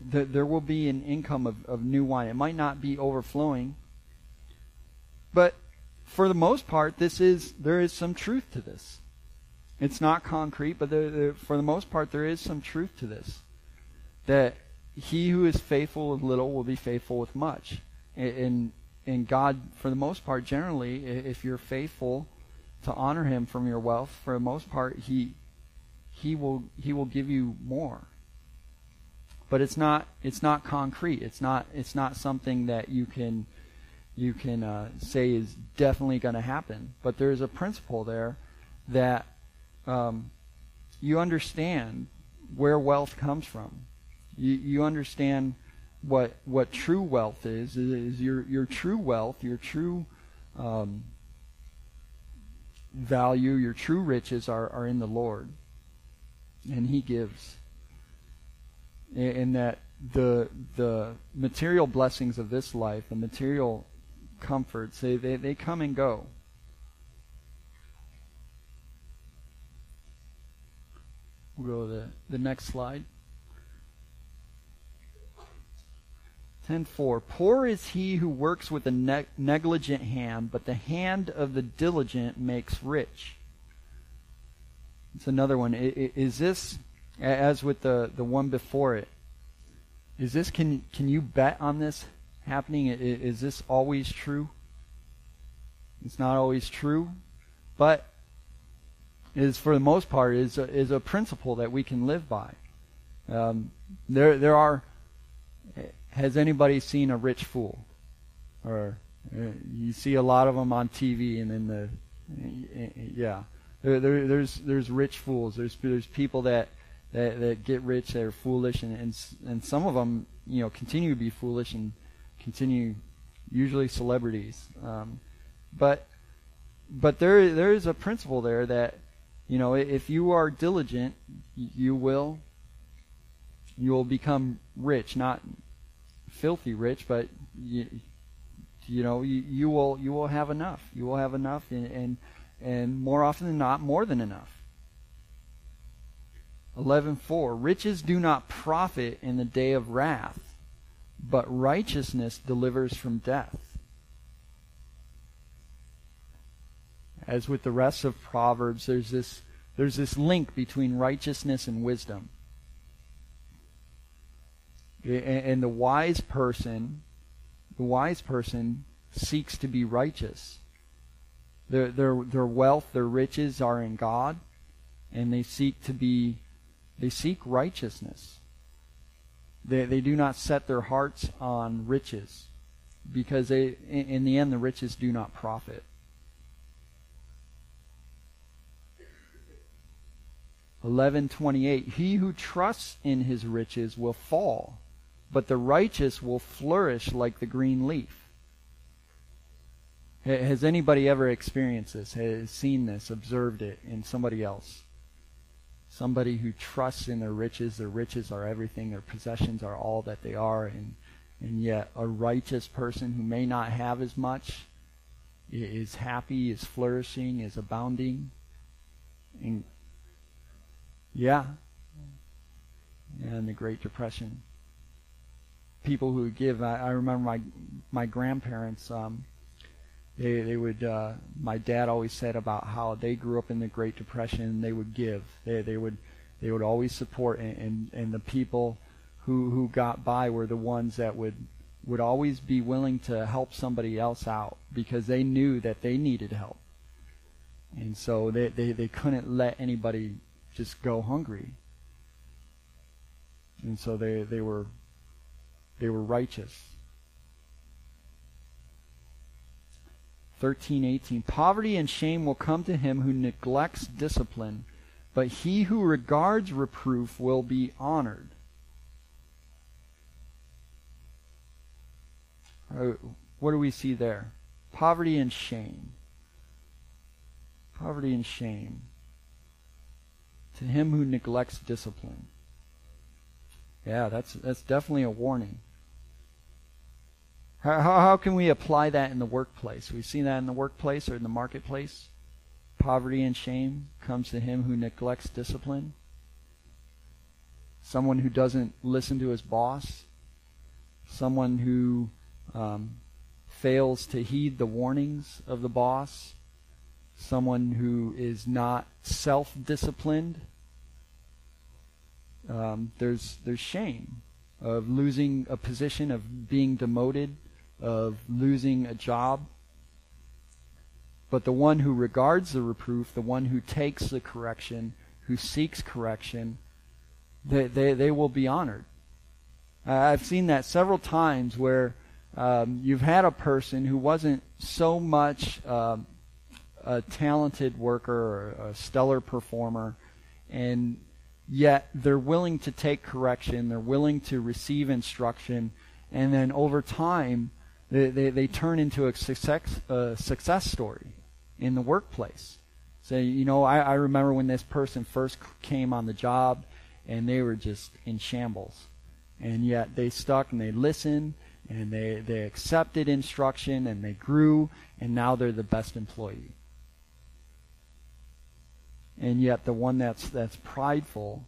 the, there will be an income of, of new wine. It might not be overflowing, but for the most part, this is, there is some truth to this. It's not concrete, but there, there, for the most part, there is some truth to this. That he who is faithful with little will be faithful with much. And, and and God, for the most part, generally, if you're faithful to honor Him from your wealth, for the most part, He He will He will give you more. But it's not it's not concrete. It's not it's not something that you can you can uh, say is definitely going to happen. But there's a principle there that um, you understand where wealth comes from. You, you understand what what true wealth is is your your true wealth, your true um, value, your true riches are, are in the Lord, and He gives. And that the the material blessings of this life, the material comforts, they, they, they come and go. We'll go to the, the next slide. 10.4 Poor is he who works with a ne- negligent hand, but the hand of the diligent makes rich. It's another one. Is this, as with the, the one before it, is this, can, can you bet on this happening? Is this always true? It's not always true, but is for the most part is a, is a principle that we can live by. Um, there there are. Has anybody seen a rich fool? Or uh, you see a lot of them on TV, and then the yeah, there, there, there's there's rich fools. There's there's people that that, that get rich that are foolish, and, and and some of them you know continue to be foolish and continue usually celebrities. Um, but but there there is a principle there that you know if you are diligent, you will you will become rich, not filthy rich, but you, you know you, you will you will have enough. You will have enough, and, and and more often than not, more than enough. 11:4 Riches do not profit in the day of wrath, but righteousness delivers from death. As with the rest of Proverbs, there's this, there's this link between righteousness and wisdom. And the wise person, the wise person seeks to be righteous. Their, their, their wealth, their riches are in God, and they seek to be, they seek righteousness. They, they do not set their hearts on riches because they, in, in the end, the riches do not profit. 11:28 He who trusts in his riches will fall, but the righteous will flourish like the green leaf. Has anybody ever experienced this? Has seen this, observed it in somebody else? Somebody who trusts in their riches, their riches are everything, their possessions are all that they are, and and yet a righteous person who may not have as much is happy, is flourishing, is abounding. And yeah. And the Great Depression. People who would give, I, I remember my my grandparents. Um, they they would. Uh, my dad always said about how they grew up in the Great Depression. They would give. They they would they would always support, and and, and the people who who got by were the ones that would would always be willing to help somebody else out because they knew that they needed help. And so they, they, they couldn't let anybody just go hungry. And so they, they were they were righteous. 13:18 Poverty and shame will come to him who neglects discipline, but he who regards reproof will be honored. Uh, what do we see there? Poverty and shame. Poverty and shame to him who neglects discipline. Yeah, that's that's definitely a warning. How, how, can we apply that in the workplace? We've seen that in the workplace or in the marketplace. Poverty and shame comes to him who neglects discipline. Someone who doesn't listen to his boss. Someone who um, fails to heed the warnings of the boss. Someone who is not self disciplined um, there's there's shame of losing a position, of being demoted, of losing a job. But the one who regards the reproof, the one who takes the correction, who seeks correction, they, they, they will be honored. I've seen that several times where um, you've had a person who wasn't so much um, a talented worker or a stellar performer, and yet they're willing to take correction, they're willing to receive instruction, and then over time, they, they, they turn into a success, a success story in the workplace. So, you know, I, I remember when this person first came on the job and they were just in shambles. And yet they stuck and they listened and they, they accepted instruction and they grew and now they're the best employee and yet the one that's that's prideful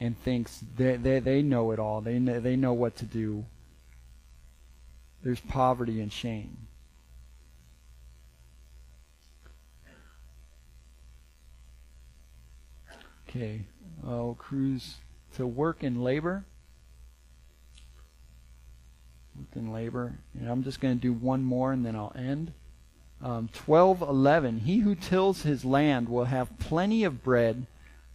and thinks they, they, they know it all. They know, they know what to do. There's poverty and shame. Okay, I'll cruise to work and labor. Work labor. And I'm just going to do one more and then I'll end. Um, 12:11 He who tills his land will have plenty of bread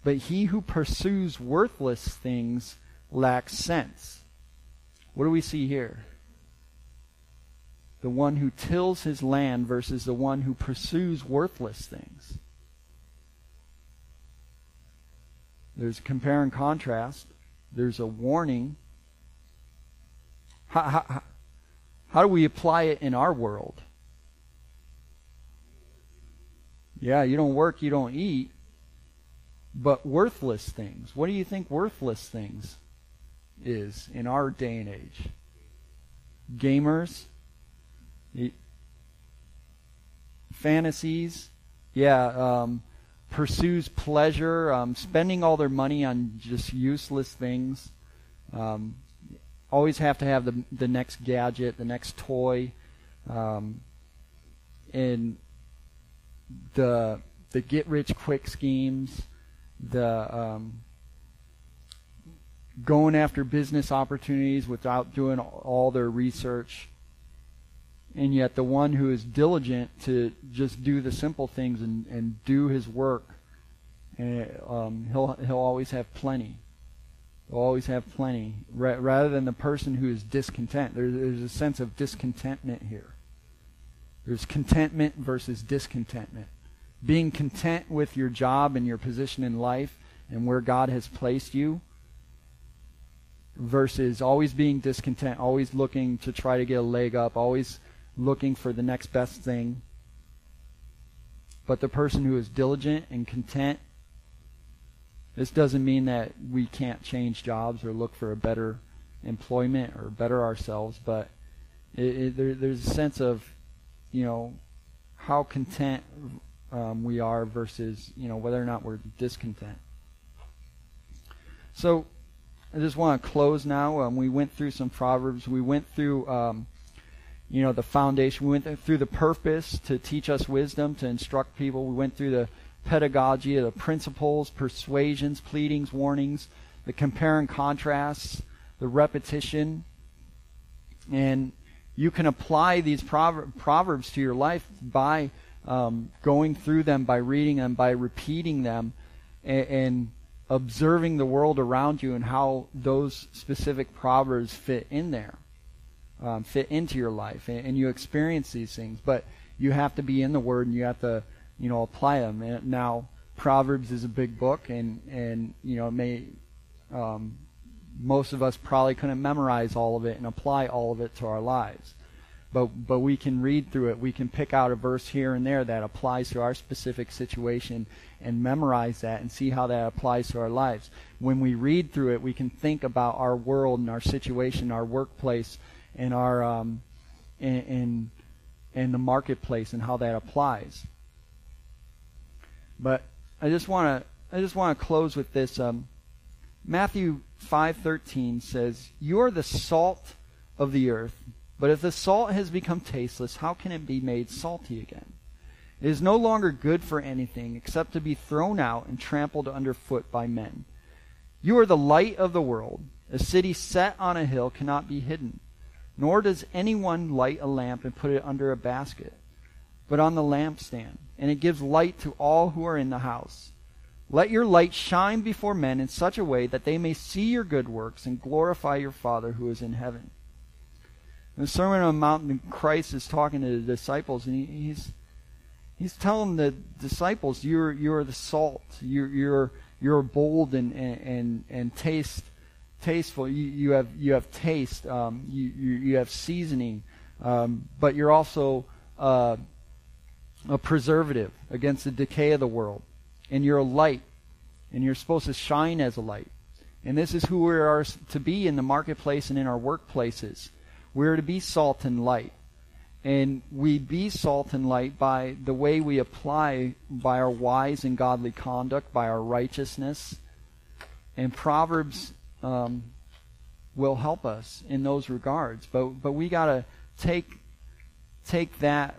but he who pursues worthless things lacks sense. What do we see here? The one who tills his land versus the one who pursues worthless things. There's compare and contrast. There's a warning. How, how, how do we apply it in our world? Yeah, you don't work, you don't eat but worthless things. What do you think worthless things is in our day and age? Gamers, fantasies, yeah, um, pursues pleasure, um, spending all their money on just useless things. Um, always have to have the the next gadget, the next toy, um, and the the get rich quick schemes the um, going after business opportunities without doing all their research. And yet, the one who is diligent to just do the simple things and, and do his work, and um, he'll he'll always have plenty. He'll always have plenty, Ra- rather than the person who is discontent. There's, there's a sense of discontentment here. There's contentment versus discontentment being content with your job and your position in life and where God has placed you versus always being discontent, always looking to try to get a leg up, always looking for the next best thing. But the person who is diligent and content, this doesn't mean that we can't change jobs or look for a better employment or better ourselves, but it, it, there, there's a sense of, you know, how content um, we are versus you know whether or not we're discontent. So I just want to close now. Um, we went through some proverbs. We went through um, you know the foundation. We went through the purpose to teach us wisdom, to instruct people. We went through the pedagogy, of the principles, persuasions, pleadings, warnings, the compare and contrasts, the repetition, and you can apply these proverbs to your life by um, going through them, by reading them, by repeating them, and, and observing the world around you and how those specific proverbs fit in there, um, fit into your life, and, and, you experience these things. But you have to be in the Word and you have to, you know, apply them. And now, Proverbs is a big book, and and you know, may um, most of us probably couldn't memorize all of it and apply all of it to our lives but but we can read through it. We can pick out a verse here and there that applies to our specific situation and memorize that and see how that applies to our lives. When we read through it, we can think about our world and our situation, our workplace, and our um, and the marketplace and how that applies. But I just want to I just want to close with this. Um, Matthew five thirteen says, "You are the salt of the earth." But if the salt has become tasteless, how can it be made salty again? It is no longer good for anything except to be thrown out and trampled underfoot by men. You are the light of the world. A city set on a hill cannot be hidden. Nor does anyone light a lamp and put it under a basket, but on the lampstand, and it gives light to all who are in the house. Let your light shine before men in such a way that they may see your good works and glorify your Father who is in heaven. In the Sermon on the Mount, Christ is talking to the disciples, and he, he's he's telling the disciples, "You're you're the salt. You're you're you're bold and and and taste tasteful. You you have you have taste. Um, you, you you have seasoning, um, but you're also uh, a preservative against the decay of the world, and you're a light, and you're supposed to shine as a light. And this is who we are to be in the marketplace and in our workplaces." We're to be salt and light. And we be salt and light by the way we apply, by our wise and godly conduct, by our righteousness, and Proverbs um, will help us in those regards. But but we gotta take take that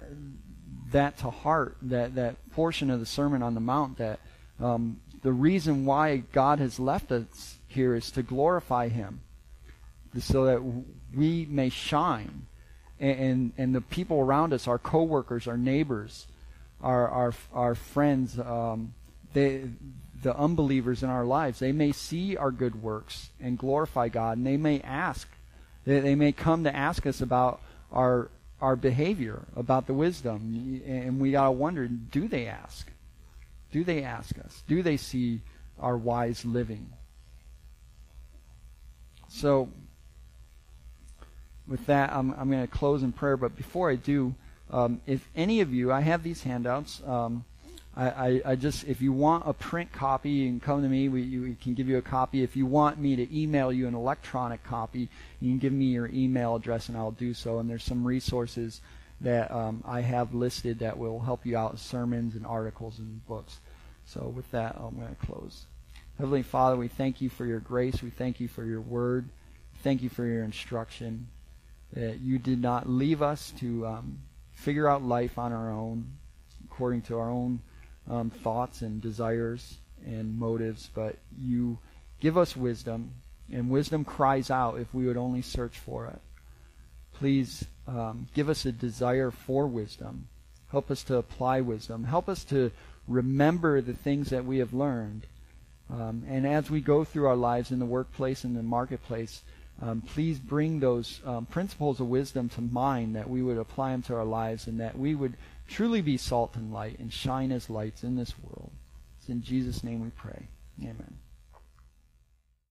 that to heart. That that portion of the Sermon on the Mount. That um, the reason why God has left us here is to glorify Him, so that we may shine, and and, and the people around us, our coworkers, our neighbors, our our our friends, um, they the unbelievers in our lives. They may see our good works and glorify God, and they may ask, they, they may come to ask us about our our behavior, about the wisdom, and we gotta wonder: Do they ask? Do they ask us? Do they see our wise living? So, with that, I'm, I'm going to close in prayer. But before I do, um, if any of you, I have these handouts. Um, I, I, just, if you want a print copy, you can come to me. We, you, we can give you a copy. If you want me to email you an electronic copy, you can give me your email address and I'll do so. And there's some resources that um, I have listed that will help you out sermons and articles and books. So with that, I'm going to close. Heavenly Father, we thank you for your grace. We thank you for your word. Thank you for your instruction. That you did not leave us to um, figure out life on our own, according to our own um, thoughts and desires and motives, but you give us wisdom, and wisdom cries out if we would only search for it. Please um, give us a desire for wisdom. Help us to apply wisdom. Help us to remember the things that we have learned. Um, and as we go through our lives in the workplace and the marketplace, um, please bring those um, principles of wisdom to mind that we would apply them to our lives and that we would truly be salt and light and shine as lights in this world. It's in Jesus' name we pray. Amen.